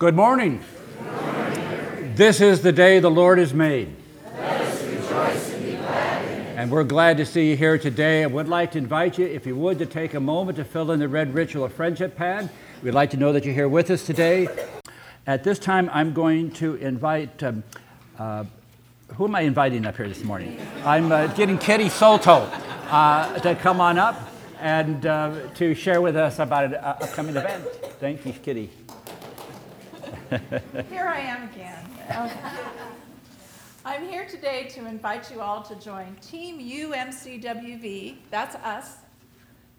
Good morning. This is the day the Lord has made. And we're glad to see you here today. I would like to invite you, if you would, to take a moment to fill in the red ritual of friendship pad. We'd like to know that you're here with us today. At this time, I'm going to invite. Um, uh, who am I inviting up here this morning? I'm uh, getting Kitty Soto uh, to come on up and uh, to share with us about an uh, upcoming event. Thank you, Kitty. Here I am again. I'm here today to invite you all to join Team UMCWV, that's us,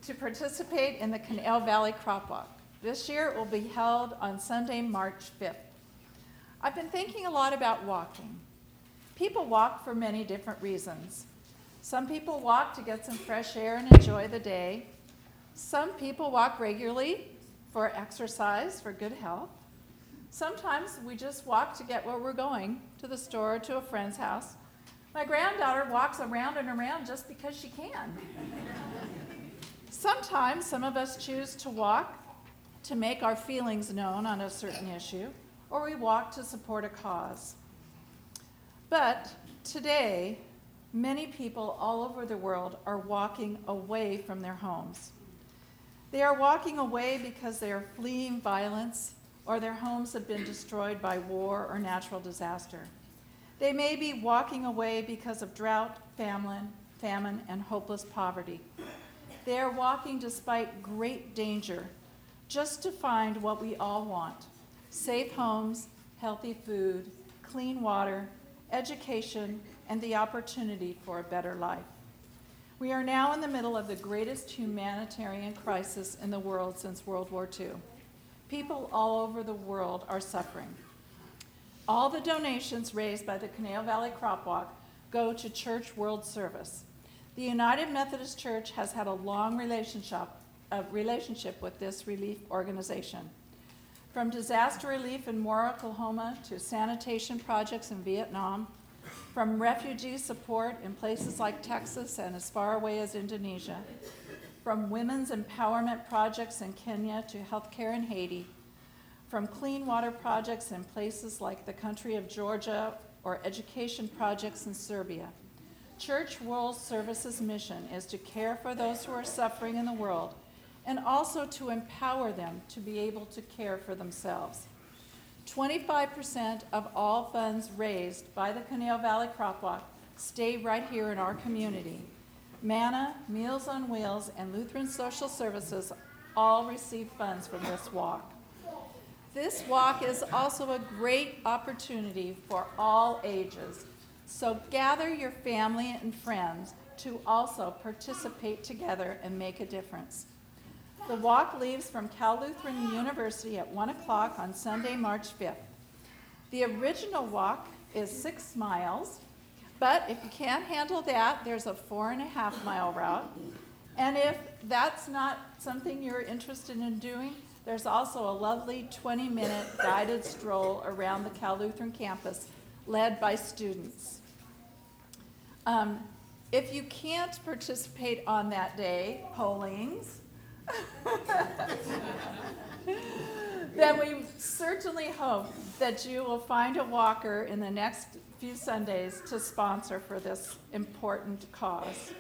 to participate in the Conejo Valley Crop Walk. This year it will be held on Sunday, March 5th. I've been thinking a lot about walking. People walk for many different reasons. Some people walk to get some fresh air and enjoy the day. Some people walk regularly for exercise, for good health. Sometimes we just walk to get where we're going, to the store, to a friend's house. My granddaughter walks around and around just because she can. Sometimes some of us choose to walk to make our feelings known on a certain issue, or we walk to support a cause. But today, many people all over the world are walking away from their homes. They are walking away because they are fleeing violence or their homes have been destroyed by war or natural disaster. They may be walking away because of drought, famine, famine, and hopeless poverty. They are walking despite great danger just to find what we all want safe homes, healthy food, clean water, education, and the opportunity for a better life. We are now in the middle of the greatest humanitarian crisis in the world since World War II. People all over the world are suffering. All the donations raised by the Conejo Valley Crop Walk go to Church World Service. The United Methodist Church has had a long relationship, a relationship with this relief organization. From disaster relief in Moore, Oklahoma, to sanitation projects in Vietnam, from refugee support in places like Texas and as far away as Indonesia, from women's empowerment projects in Kenya to healthcare in Haiti, from clean water projects in places like the country of Georgia or education projects in Serbia. Church World Services' mission is to care for those who are suffering in the world and also to empower them to be able to care for themselves. 25% of all funds raised by the Conejo Valley Crop Walk stay right here in our community. Manna, Meals on Wheels, and Lutheran Social Services all receive funds from this walk. This walk is also a great opportunity for all ages. So gather your family and friends to also participate together and make a difference. The walk leaves from Cal Lutheran University at 1 o'clock on Sunday, March 5th. The original walk is six miles, but if you can't handle that, there's a four and a half mile route. And if that's not something you're interested in doing, there's also a lovely 20 minute guided stroll around the Cal Lutheran campus led by students. Um, if you can't participate on that day, pollings, then we certainly hope that you will find a walker in the next few Sundays to sponsor for this important cause.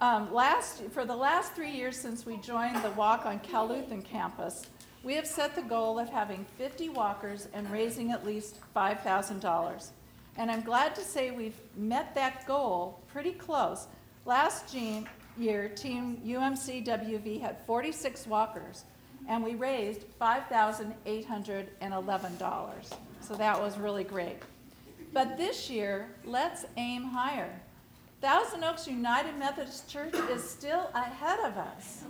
Um, last, for the last three years since we joined the Walk on Cal Lutheran campus, we have set the goal of having 50 walkers and raising at least $5,000. And I'm glad to say we've met that goal pretty close. Last year, Team UMCWV had 46 walkers, and we raised $5,811. So that was really great. But this year, let's aim higher. Thousand Oaks United Methodist Church is still ahead of us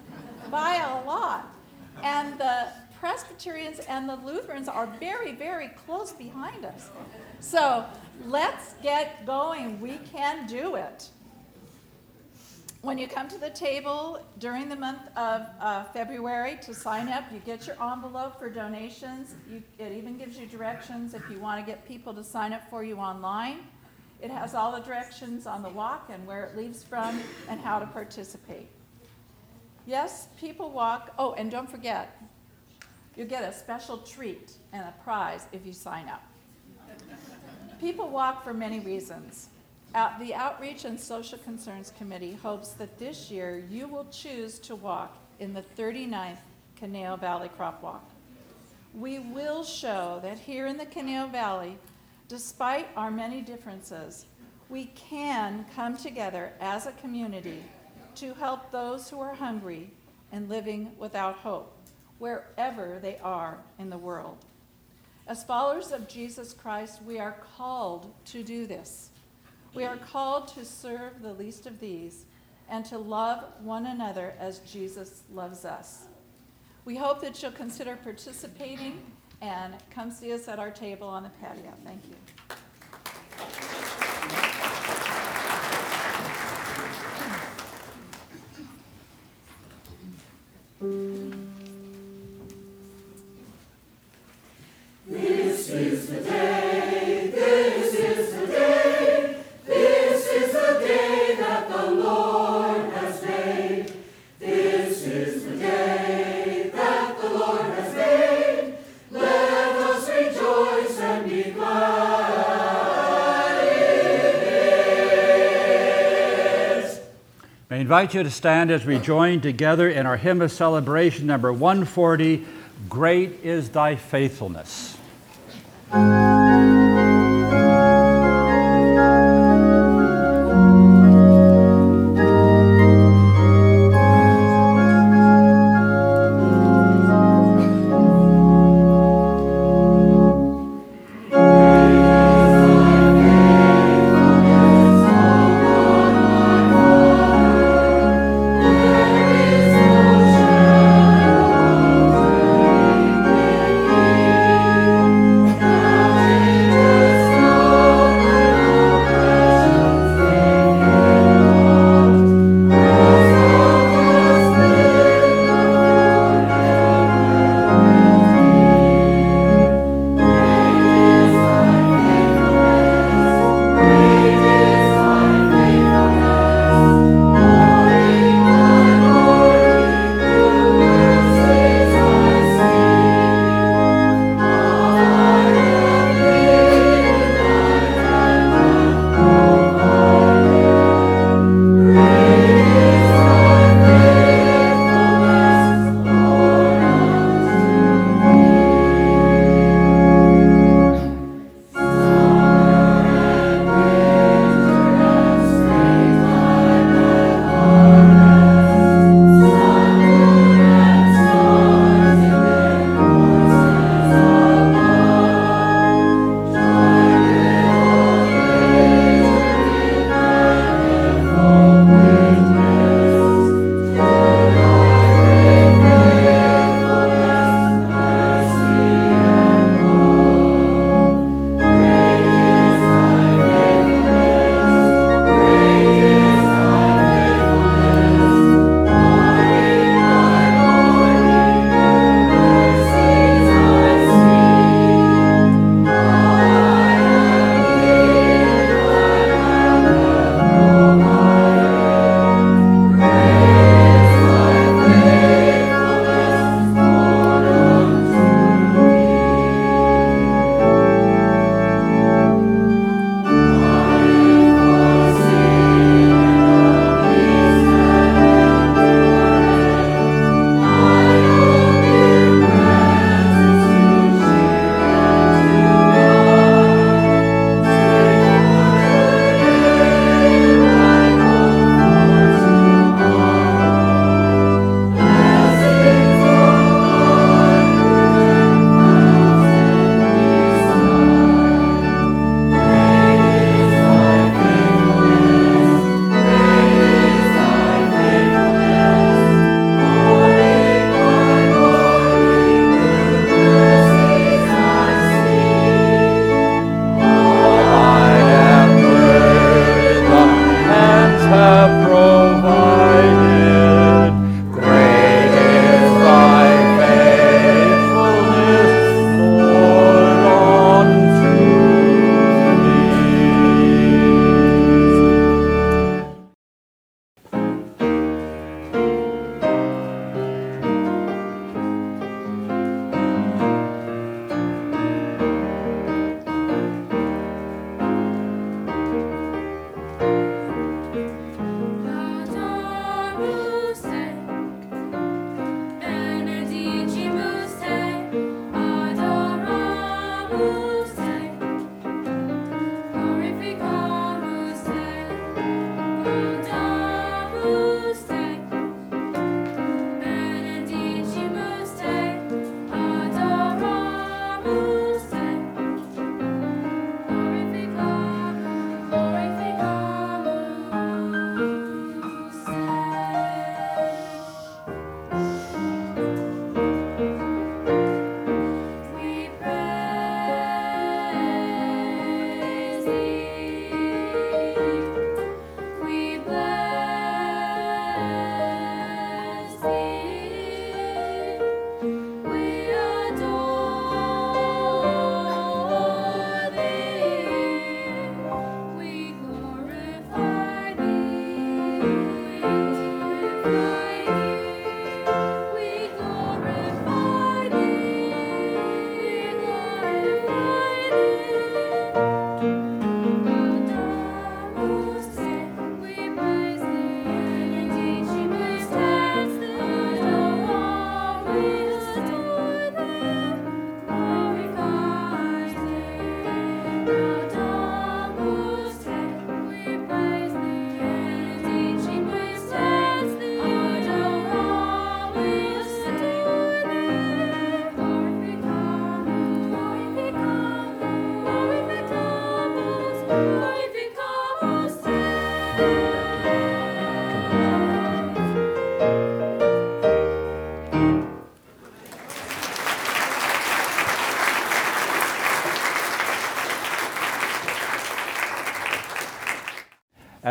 by a lot. And the Presbyterians and the Lutherans are very, very close behind us. So let's get going. We can do it. When you come to the table during the month of uh, February to sign up, you get your envelope for donations. You, it even gives you directions if you want to get people to sign up for you online. It has all the directions on the walk and where it leaves from and how to participate. Yes, people walk. Oh, and don't forget, You'll get a special treat and a prize if you sign up. People walk for many reasons. Out- The Outreach and Social Concerns Committee hopes that this year you will choose to walk in the 39th Conejo Valley Crop Walk. We will show that here in the Conejo Valley, despite our many differences, we can come together as a community to help those who are hungry and living without hope, wherever they are in the world. As followers of Jesus Christ, we are called to do this. We are called to serve the least of these and to love one another as Jesus loves us. We hope that you'll consider participating and come see us at our table on the patio. Thank you. I invite you to stand as we join together in our hymn of celebration number 140 Great is Thy Faithfulness.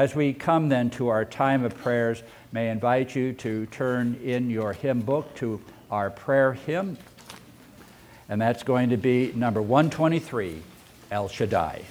As we come then to our time of prayers, may I invite you to turn in your hymn book to our prayer hymn, and that's going to be number 123, El Shaddai.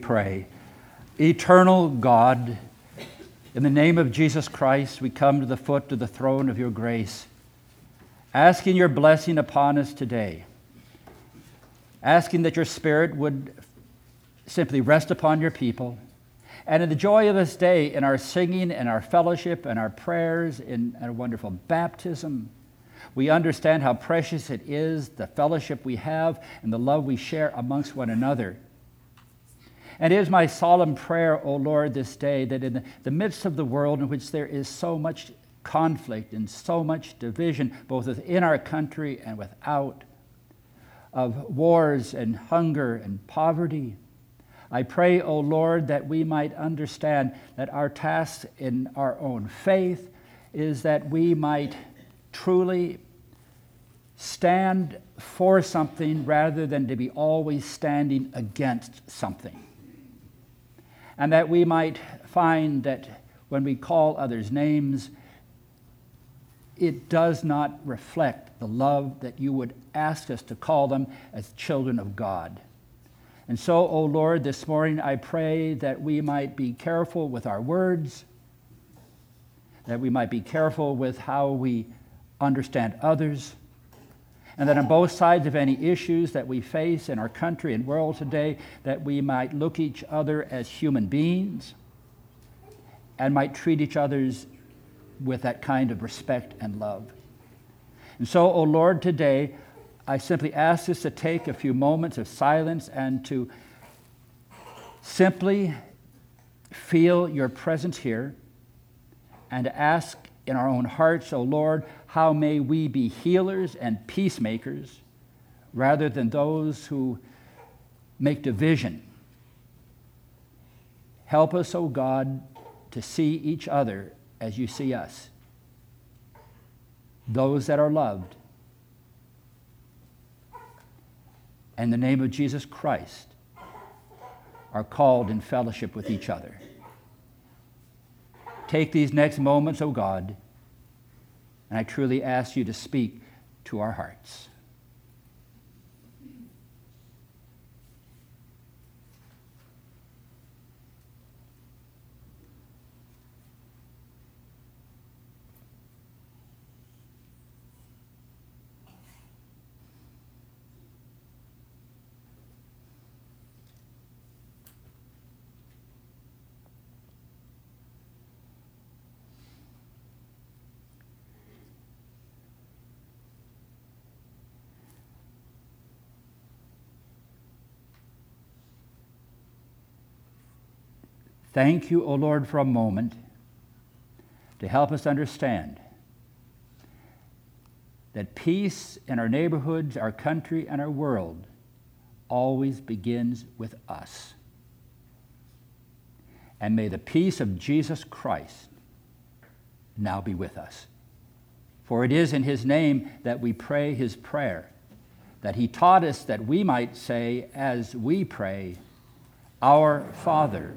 Pray. Eternal God, in the name of Jesus Christ, we come to the foot of the throne of your grace, asking your blessing upon us today, asking that your Spirit would simply rest upon your people. And in the joy of this day, in our singing and our fellowship and our prayers, in a wonderful baptism, we understand how precious it is, the fellowship we have and the love we share amongst one another. And it is my solemn prayer, O Lord, this day that in the midst of the world in which there is so much conflict and so much division, both within our country and without, of wars and hunger and poverty, I pray, O Lord, that we might understand that our task in our own faith is that we might truly stand for something rather than to be always standing against something and that we might find that when we call others names, it does not reflect the love that you would ask us to call them as children of God. And so, O oh Lord, this morning I pray that we might be careful with our words, that we might be careful with how we understand others, and that on both sides of any issues that we face in our country and world today, that we might look each other as human beings and might treat each others with that kind of respect and love. And so, O oh Lord, today I simply ask us to take a few moments of silence and to simply feel your presence here and to ask in our own hearts, O oh Lord, how may we be healers and peacemakers rather than those who make division? Help us, O oh God, to see each other as you see us. Those that are loved. In the name of Jesus Christ, are called in fellowship with each other. Take these next moments, O oh God and I truly ask you to speak to our hearts. Thank you, O Lord, for a moment to help us understand that peace in our neighborhoods, our country, and our world always begins with us. And may the peace of Jesus Christ now be with us. For it is in his name that we pray his prayer, that he taught us that we might say, as we pray, Our Father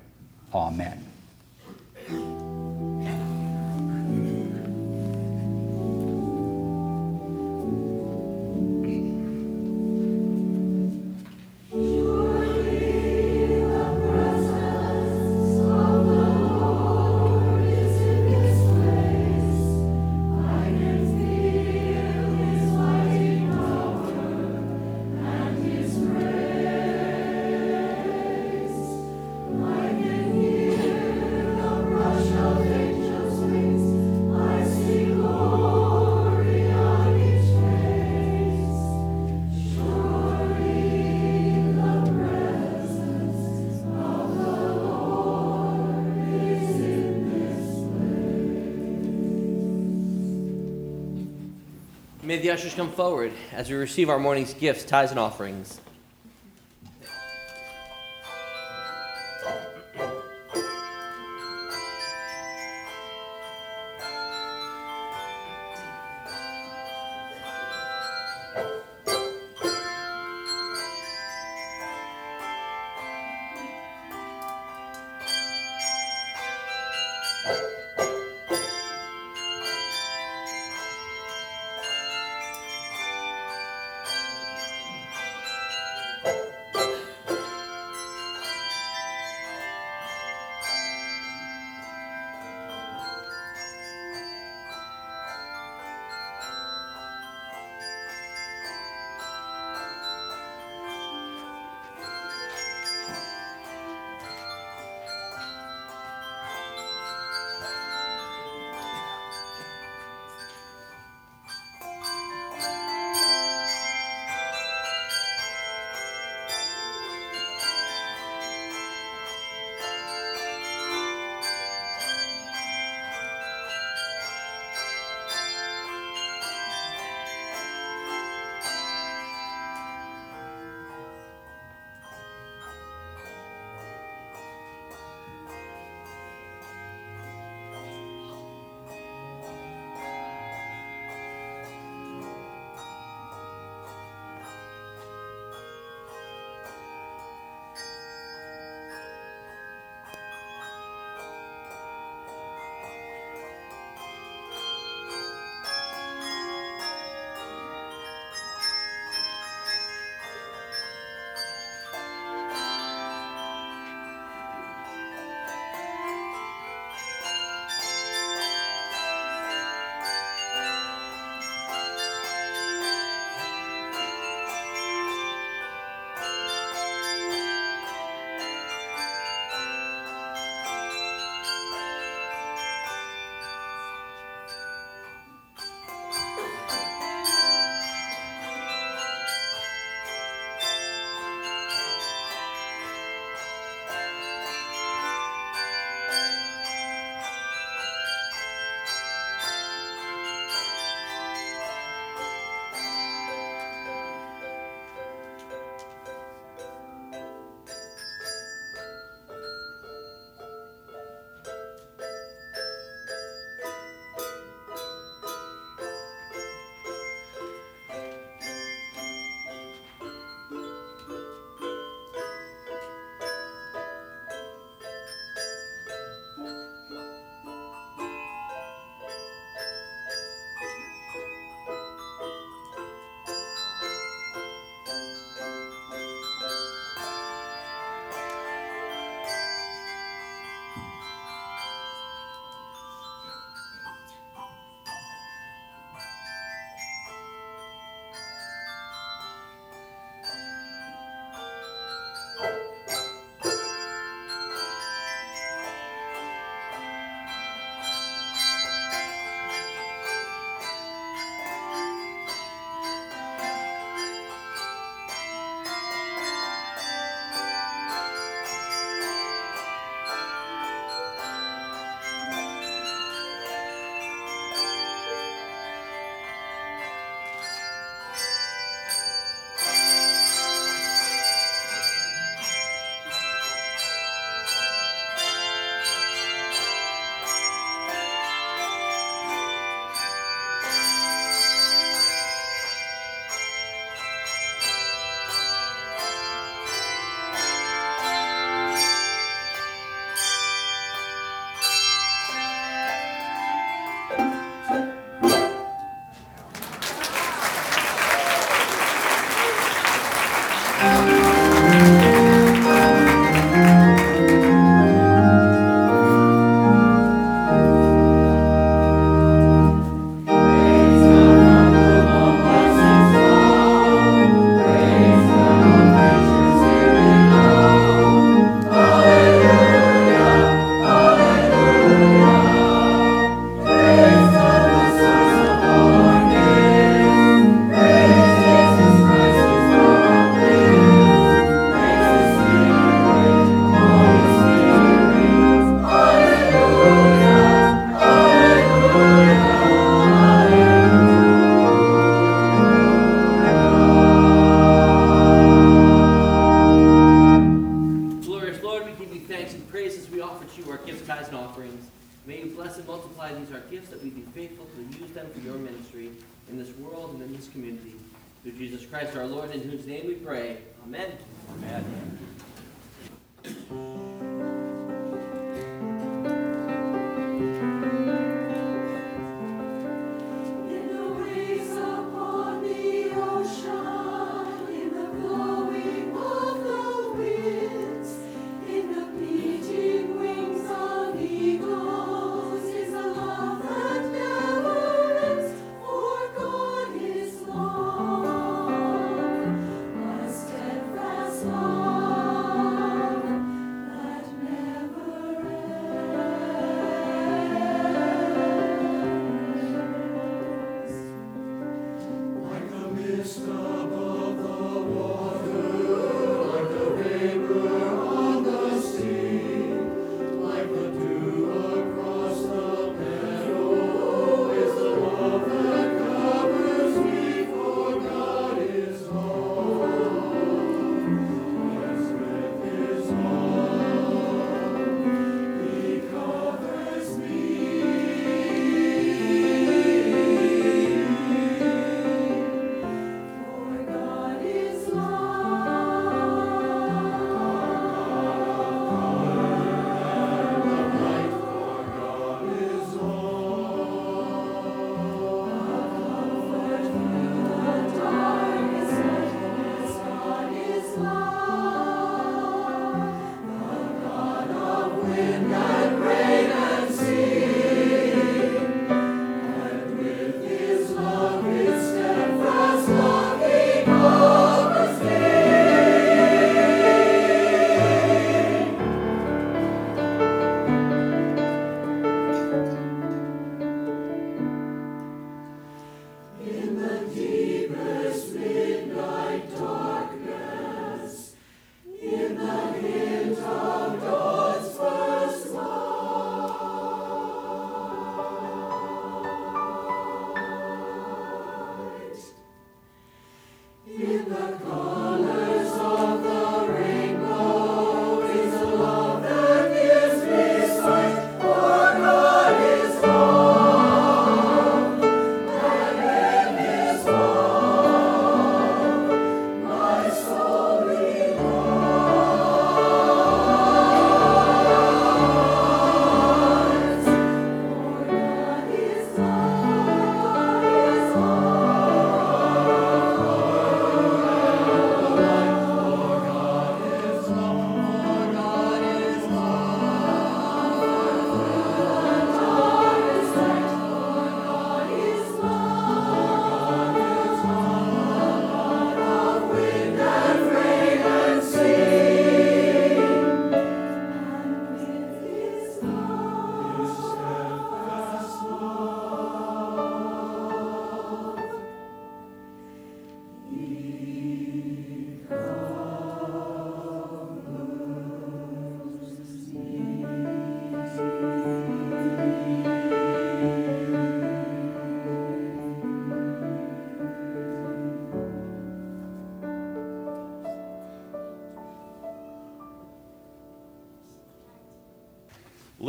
Amen. The ushers come forward as we receive our morning's gifts, tithes, and offerings.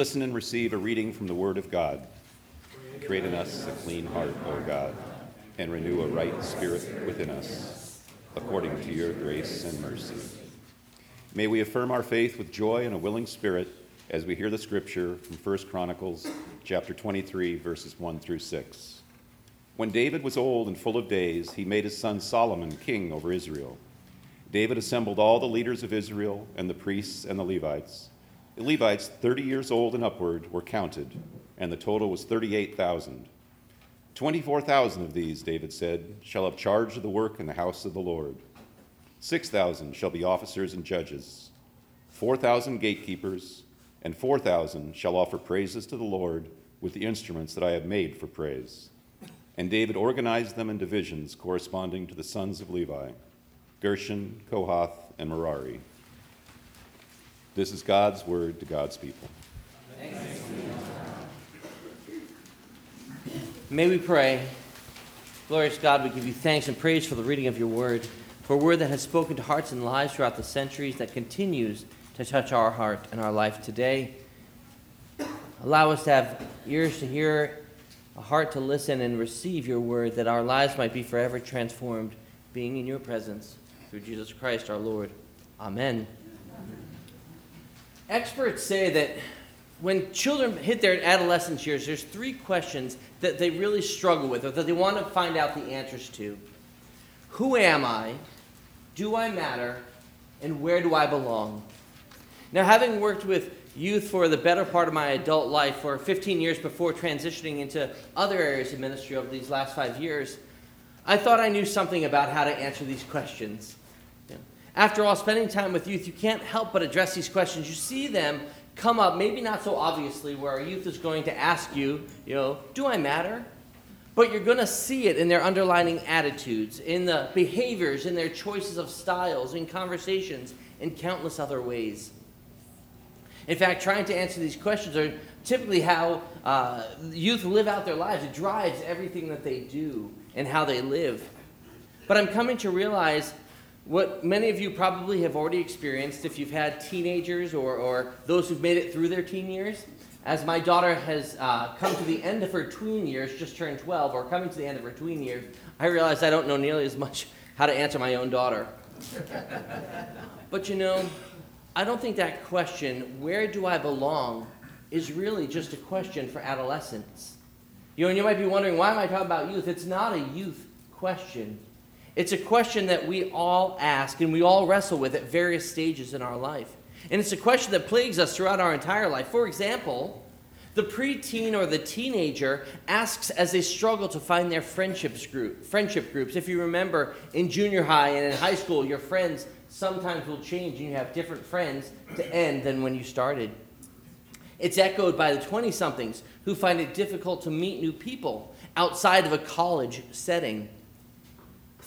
Listen and receive a reading from the Word of God. Create in us a clean heart, O God, and renew a right spirit within us, according to your grace and mercy. May we affirm our faith with joy and a willing spirit as we hear the scripture from 1 Chronicles chapter 23 verses 1 through 6. When David was old and full of days, he made his son Solomon king over Israel. David assembled all the leaders of Israel and the priests and the Levites. The Levites, 30 years old and upward, were counted, and the total was 38,000. 24,000 of these, David said, shall have charge of the work in the house of the Lord. 6,000 shall be officers and judges, 4,000 gatekeepers, and 4,000 shall offer praises to the Lord with the instruments that I have made for praise. And David organized them in divisions corresponding to the sons of Levi Gershon, Kohath, and Merari. This is God's word to God's people. May we pray. Glorious God, we give you thanks and praise for the reading of your word, for a word that has spoken to hearts and lives throughout the centuries, that continues to touch our heart and our life today. Allow us to have ears to hear, a heart to listen, and receive your word, that our lives might be forever transformed, being in your presence through Jesus Christ our Lord. Amen. Experts say that when children hit their adolescence years, there's three questions that they really struggle with or that they want to find out the answers to Who am I? Do I matter? And where do I belong? Now, having worked with youth for the better part of my adult life for 15 years before transitioning into other areas of ministry over these last five years, I thought I knew something about how to answer these questions. After all, spending time with youth, you can't help but address these questions. You see them come up, maybe not so obviously, where our youth is going to ask you, you know, do I matter? But you're going to see it in their underlining attitudes, in the behaviors, in their choices of styles, in conversations, in countless other ways. In fact, trying to answer these questions are typically how uh, youth live out their lives. It drives everything that they do and how they live. But I'm coming to realize what many of you probably have already experienced if you've had teenagers or, or those who've made it through their teen years. As my daughter has uh, come to the end of her tween years, just turned 12, or coming to the end of her tween years, I realize I don't know nearly as much how to answer my own daughter. but you know, I don't think that question, where do I belong, is really just a question for adolescents. You know, and you might be wondering, why am I talking about youth? It's not a youth question. It's a question that we all ask and we all wrestle with at various stages in our life. And it's a question that plagues us throughout our entire life. For example, the preteen or the teenager asks as they struggle to find their friendships group, friendship groups. If you remember in junior high and in high school, your friends sometimes will change and you have different friends to end than when you started. It's echoed by the 20 somethings who find it difficult to meet new people outside of a college setting.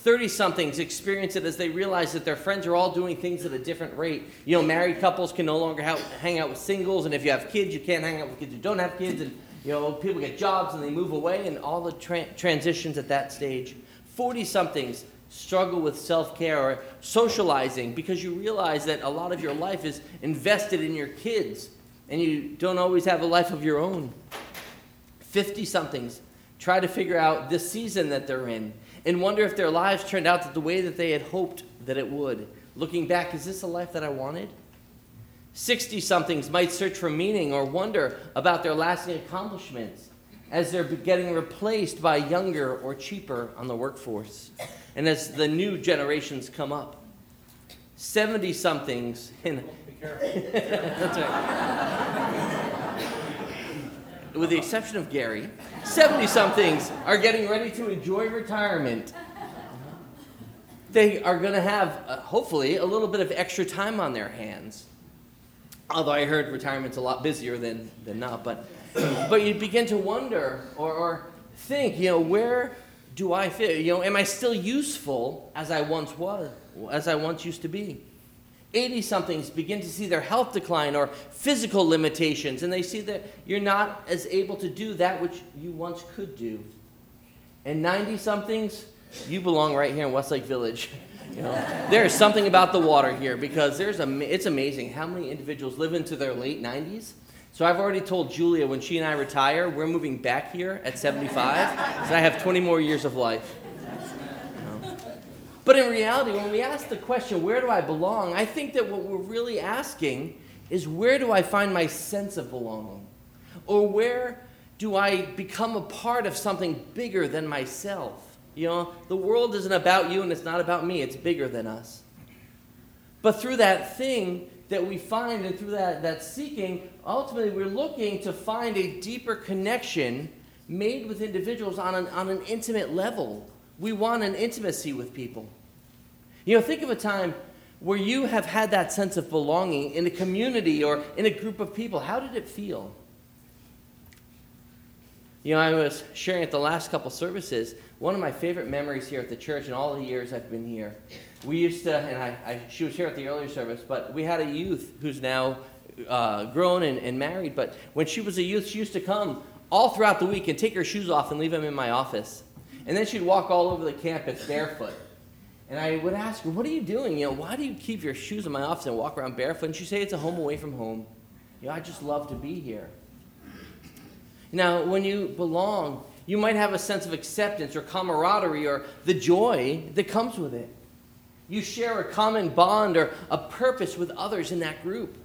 30 somethings experience it as they realize that their friends are all doing things at a different rate. You know, married couples can no longer ha- hang out with singles, and if you have kids, you can't hang out with kids who don't have kids, and you know, people get jobs and they move away, and all the tra- transitions at that stage. 40 somethings struggle with self care or socializing because you realize that a lot of your life is invested in your kids, and you don't always have a life of your own. 50 somethings try to figure out the season that they're in and wonder if their lives turned out the way that they had hoped that it would. Looking back, is this a life that I wanted? 60 somethings might search for meaning or wonder about their lasting accomplishments as they're getting replaced by younger or cheaper on the workforce and as the new generations come up. 70 somethings in That's right. With the exception of Gary, 70 somethings are getting ready to enjoy retirement. They are going to have, uh, hopefully, a little bit of extra time on their hands. Although I heard retirement's a lot busier than, than not. But, but you begin to wonder or, or think, you know, where do I fit? You know, am I still useful as I once was, as I once used to be? 80 somethings begin to see their health decline or physical limitations, and they see that you're not as able to do that which you once could do. And 90 somethings, you belong right here in Westlake Village. You know, there is something about the water here because there's a, it's amazing how many individuals live into their late 90s. So I've already told Julia when she and I retire, we're moving back here at 75, so I have 20 more years of life. But in reality, when we ask the question, where do I belong? I think that what we're really asking is, where do I find my sense of belonging? Or where do I become a part of something bigger than myself? You know, the world isn't about you and it's not about me, it's bigger than us. But through that thing that we find and through that, that seeking, ultimately we're looking to find a deeper connection made with individuals on an, on an intimate level. We want an intimacy with people. You know, think of a time where you have had that sense of belonging in a community or in a group of people. How did it feel? You know, I was sharing at the last couple services, one of my favorite memories here at the church in all the years I've been here. We used to, and I, I she was here at the earlier service, but we had a youth who's now uh, grown and, and married. But when she was a youth, she used to come all throughout the week and take her shoes off and leave them in my office. And then she'd walk all over the campus barefoot. And I would ask her, What are you doing? You know, why do you keep your shoes in my office and walk around barefoot? And she'd say, It's a home away from home. You know, I just love to be here. Now, when you belong, you might have a sense of acceptance or camaraderie or the joy that comes with it. You share a common bond or a purpose with others in that group.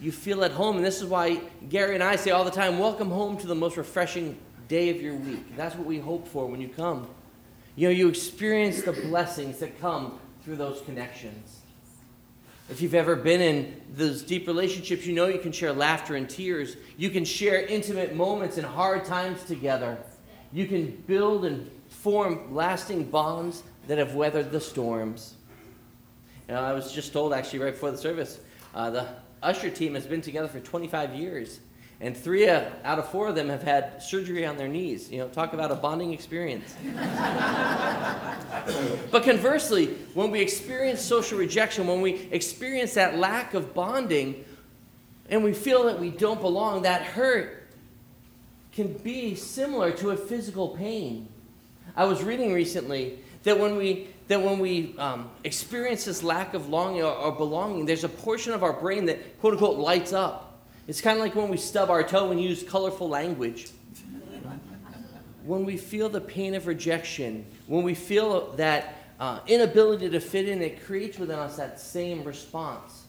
You feel at home, and this is why Gary and I say all the time welcome home to the most refreshing day of your week. That's what we hope for when you come. You know, you experience the blessings that come through those connections. If you've ever been in those deep relationships, you know you can share laughter and tears. You can share intimate moments and hard times together. You can build and form lasting bonds that have weathered the storms. You know, I was just told actually right before the service, uh, the usher team has been together for 25 years, and three out of four of them have had surgery on their knees. You know, talk about a bonding experience. but conversely, when we experience social rejection, when we experience that lack of bonding, and we feel that we don't belong, that hurt can be similar to a physical pain. I was reading recently that when we that when we um, experience this lack of longing or, or belonging, there's a portion of our brain that quote unquote lights up. It's kind of like when we stub our toe and use colorful language. when we feel the pain of rejection, when we feel that uh, inability to fit in, it creates within us that same response.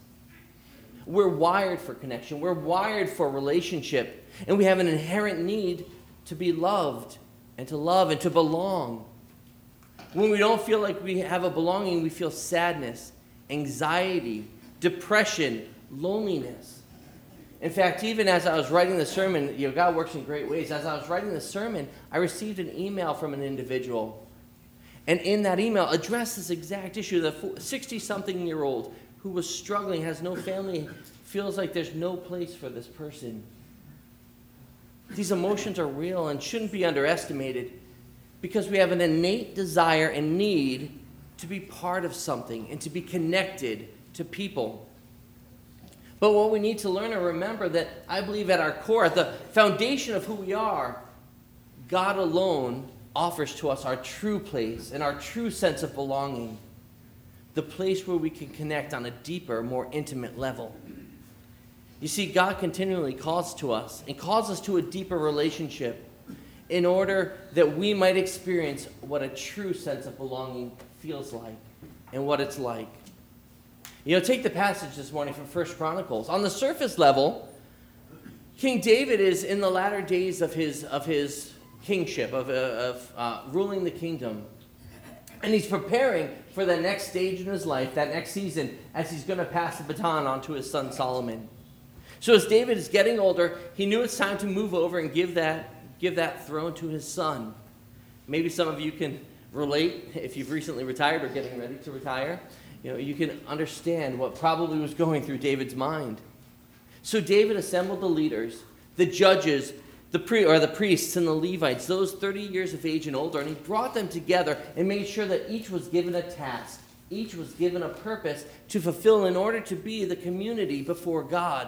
We're wired for connection, we're wired for relationship, and we have an inherent need to be loved and to love and to belong. When we don't feel like we have a belonging, we feel sadness, anxiety, depression, loneliness. In fact, even as I was writing the sermon, you know, God works in great ways. As I was writing the sermon, I received an email from an individual. And in that email addressed this exact issue. The 60 something year old who was struggling, has no family, feels like there's no place for this person. These emotions are real and shouldn't be underestimated because we have an innate desire and need to be part of something and to be connected to people. But what we need to learn and remember that I believe at our core, at the foundation of who we are, God alone offers to us our true place and our true sense of belonging, the place where we can connect on a deeper, more intimate level. You see, God continually calls to us and calls us to a deeper relationship in order that we might experience what a true sense of belonging feels like and what it's like. You know, take the passage this morning from First Chronicles. On the surface level, King David is in the latter days of his, of his kingship, of, uh, of uh, ruling the kingdom. And he's preparing for the next stage in his life, that next season, as he's going to pass the baton on to his son Solomon. So as David is getting older, he knew it's time to move over and give that give that throne to his son. Maybe some of you can relate if you've recently retired or getting ready to retire. You know, you can understand what probably was going through David's mind. So David assembled the leaders, the judges, the pri- or the priests and the Levites, those 30 years of age and older, and he brought them together and made sure that each was given a task, each was given a purpose to fulfill in order to be the community before God.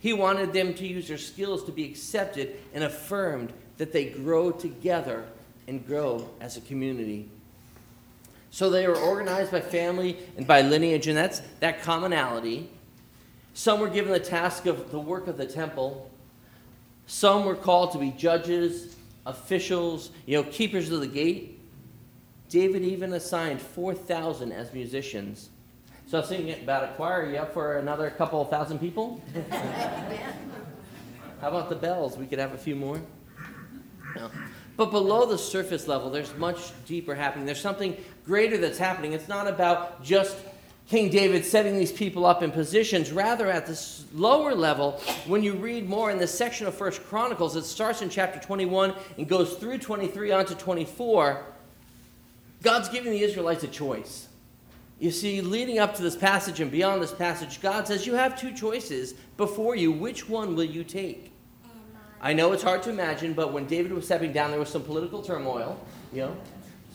He wanted them to use their skills to be accepted and affirmed that they grow together and grow as a community. So they were organized by family and by lineage, and that's that commonality. Some were given the task of the work of the temple. Some were called to be judges, officials, you know, keepers of the gate. David even assigned 4,000 as musicians. So I was thinking about a choir. Are you up for another couple thousand people? How about the bells? We could have a few more. No. But below the surface level, there's much deeper happening. There's something greater that's happening. It's not about just King David setting these people up in positions. Rather, at this lower level, when you read more in this section of First Chronicles, it starts in chapter 21 and goes through 23 on to 24. God's giving the Israelites a choice. You see, leading up to this passage and beyond this passage, God says, You have two choices before you. Which one will you take? Oh, I know it's hard to imagine, but when David was stepping down, there was some political turmoil. You know,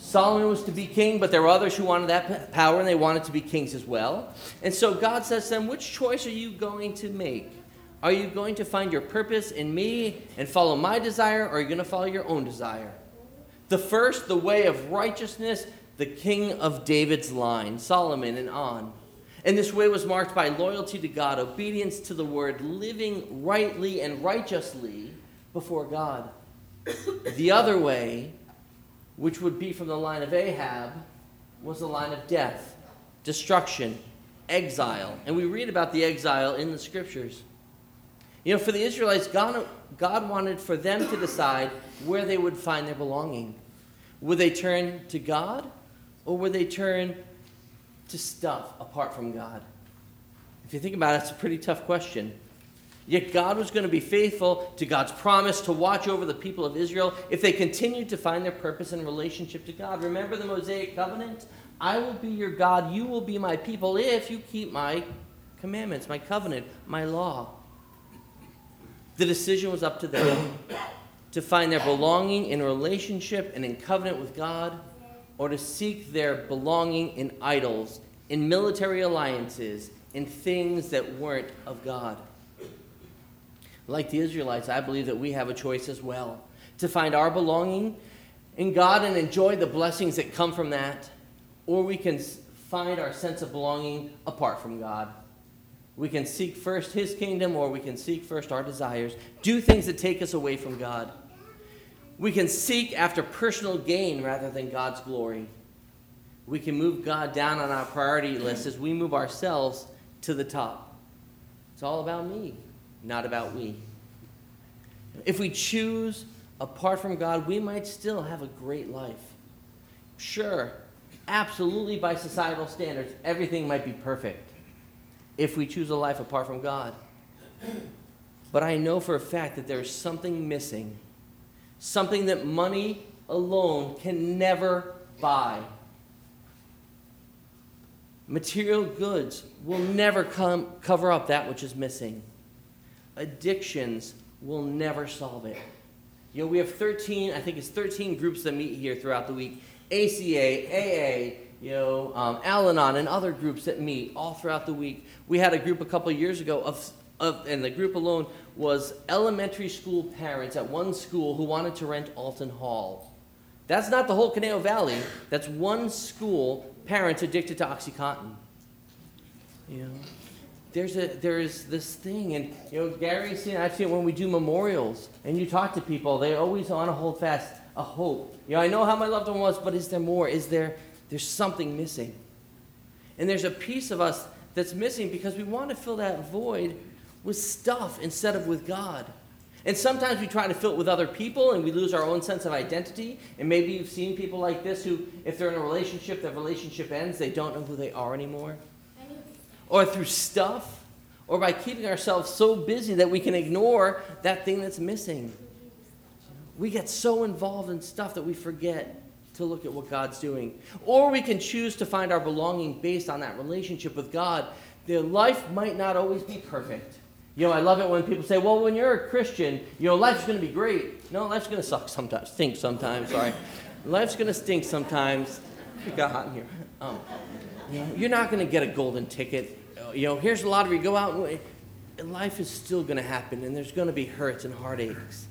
Solomon was to be king, but there were others who wanted that power, and they wanted to be kings as well. And so God says to them, Which choice are you going to make? Are you going to find your purpose in me and follow my desire, or are you going to follow your own desire? The first, the way of righteousness, the king of David's line, Solomon, and on. And this way was marked by loyalty to God, obedience to the word, living rightly and righteously before God. The other way, which would be from the line of Ahab, was the line of death, destruction, exile. And we read about the exile in the scriptures. You know, for the Israelites, God, God wanted for them to decide where they would find their belonging. Would they turn to God or would they turn to stuff apart from God? If you think about it, it's a pretty tough question. Yet God was going to be faithful to God's promise to watch over the people of Israel if they continued to find their purpose and relationship to God. Remember the Mosaic covenant? I will be your God, you will be my people if you keep my commandments, my covenant, my law. The decision was up to them to find their belonging in relationship and in covenant with God, or to seek their belonging in idols, in military alliances, in things that weren't of God. Like the Israelites, I believe that we have a choice as well to find our belonging in God and enjoy the blessings that come from that, or we can find our sense of belonging apart from God. We can seek first His kingdom, or we can seek first our desires, do things that take us away from God. We can seek after personal gain rather than God's glory. We can move God down on our priority list as we move ourselves to the top. It's all about me, not about we. If we choose apart from God, we might still have a great life. Sure, absolutely by societal standards, everything might be perfect if we choose a life apart from God. But I know for a fact that there's something missing, something that money alone can never buy. Material goods will never come, cover up that which is missing. Addictions will never solve it. You know, we have 13, I think it's 13 groups that meet here throughout the week ACA, AA, you know, um, Al Anon, and other groups that meet all throughout the week. We had a group a couple years ago of, of, and the group alone was elementary school parents at one school who wanted to rent Alton Hall. That's not the whole Conejo Valley. That's one school, parents addicted to OxyContin. You know, there's a there's this thing, and you know, Gary's seen. I've seen it when we do memorials, and you talk to people. They always want to hold fast a hope. You know, I know how my loved one was, but is there more? Is there there's something missing? And there's a piece of us that's missing because we want to fill that void with stuff instead of with God. And sometimes we try to fill it with other people and we lose our own sense of identity. And maybe you've seen people like this who, if they're in a relationship, the relationship ends, they don't know who they are anymore. Or through stuff, or by keeping ourselves so busy that we can ignore that thing that's missing. We get so involved in stuff that we forget to look at what God's doing. Or we can choose to find our belonging based on that relationship with God. Their life might not always be perfect. You know, I love it when people say, well, when you're a Christian, you know, life's going to be great. No, life's going to suck sometimes, stink sometimes, sorry. life's going to stink sometimes. It got hot in here. Um, you know, you're not going to get a golden ticket. You know, here's the lottery, go out and, and life is still going to happen, and there's going to be hurts and heartaches.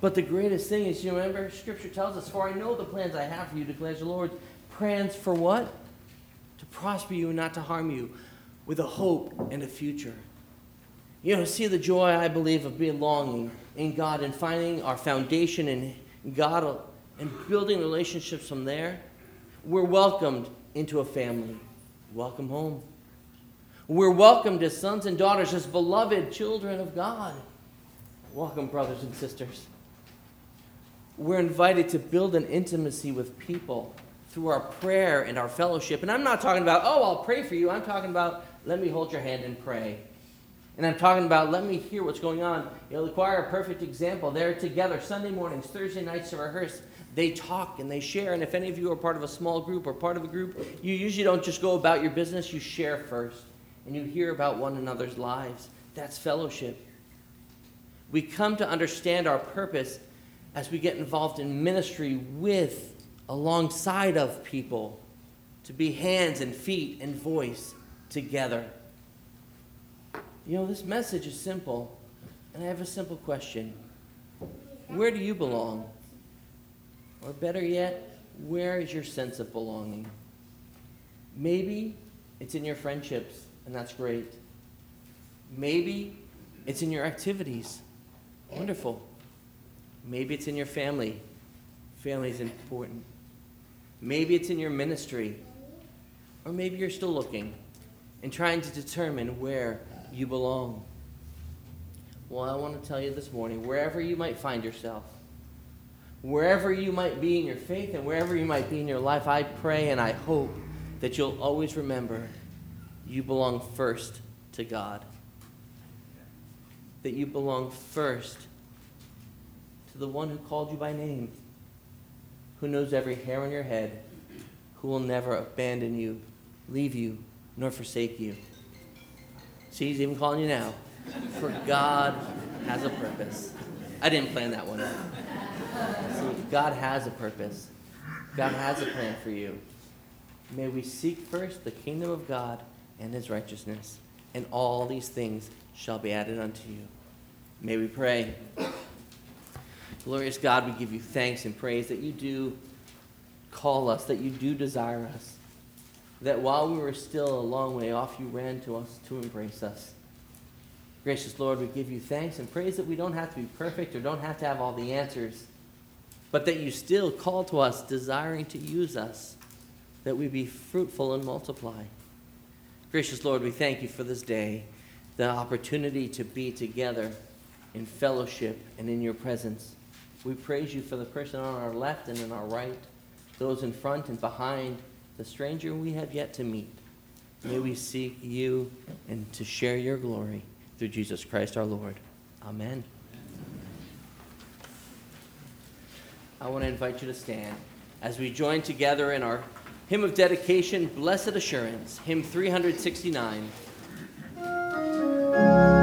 But the greatest thing is, you remember, Scripture tells us, For I know the plans I have for you, declares the Lord. Plans for what? To prosper you and not to harm you, with a hope and a future. You know, see the joy, I believe, of belonging in God and finding our foundation in God and building relationships from there. We're welcomed into a family. Welcome home. We're welcomed as sons and daughters, as beloved children of God. Welcome, brothers and sisters. We're invited to build an intimacy with people through our prayer and our fellowship. And I'm not talking about, oh, I'll pray for you. I'm talking about, let me hold your hand and pray. And I'm talking about, let me hear what's going on. You know, the choir, a perfect example. They're together Sunday mornings, Thursday nights to rehearse. They talk and they share. And if any of you are part of a small group or part of a group, you usually don't just go about your business, you share first. And you hear about one another's lives. That's fellowship. We come to understand our purpose as we get involved in ministry with, alongside of people, to be hands and feet and voice together. You know, this message is simple, and I have a simple question Where do you belong? Or better yet, where is your sense of belonging? Maybe it's in your friendships, and that's great. Maybe it's in your activities. Wonderful. Maybe it's in your family. Family is important. Maybe it's in your ministry. Or maybe you're still looking and trying to determine where you belong. Well, I want to tell you this morning wherever you might find yourself, wherever you might be in your faith, and wherever you might be in your life, I pray and I hope that you'll always remember you belong first to God. That you belong first to the one who called you by name, who knows every hair on your head, who will never abandon you, leave you, nor forsake you. See, he's even calling you now. For God has a purpose. I didn't plan that one. See, God has a purpose. God has a plan for you. May we seek first the kingdom of God and his righteousness, and all these things shall be added unto you. May we pray. Glorious God, we give you thanks and praise that you do call us, that you do desire us, that while we were still a long way off, you ran to us to embrace us. Gracious Lord, we give you thanks and praise that we don't have to be perfect or don't have to have all the answers, but that you still call to us, desiring to use us, that we be fruitful and multiply. Gracious Lord, we thank you for this day, the opportunity to be together in fellowship and in your presence. We praise you for the person on our left and on our right, those in front and behind, the stranger we have yet to meet. May we seek you and to share your glory through Jesus Christ our Lord. Amen. I want to invite you to stand as we join together in our hymn of dedication, Blessed Assurance, hymn 369.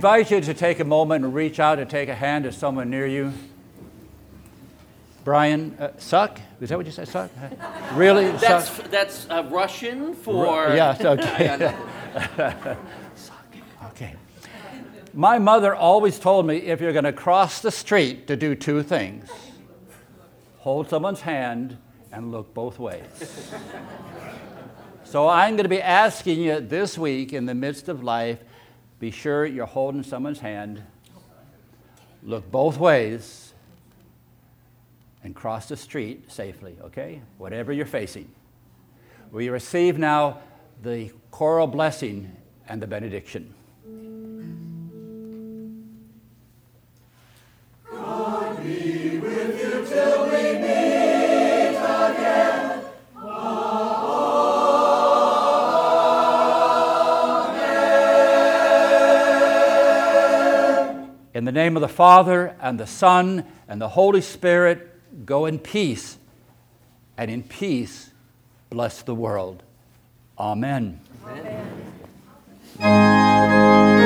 Invite you to take a moment and reach out and take a hand to someone near you. Brian uh, Suck? Is that what you said, Suck? Really? That's, Suck? that's uh, Russian for. Yes, okay. suck. okay. My mother always told me if you're going to cross the street to do two things hold someone's hand and look both ways. so I'm going to be asking you this week, in the midst of life, be sure you're holding someone's hand, look both ways, and cross the street safely, okay? Whatever you're facing. We receive now the choral blessing and the benediction. In the name of the Father, and the Son, and the Holy Spirit, go in peace, and in peace bless the world. Amen. Amen.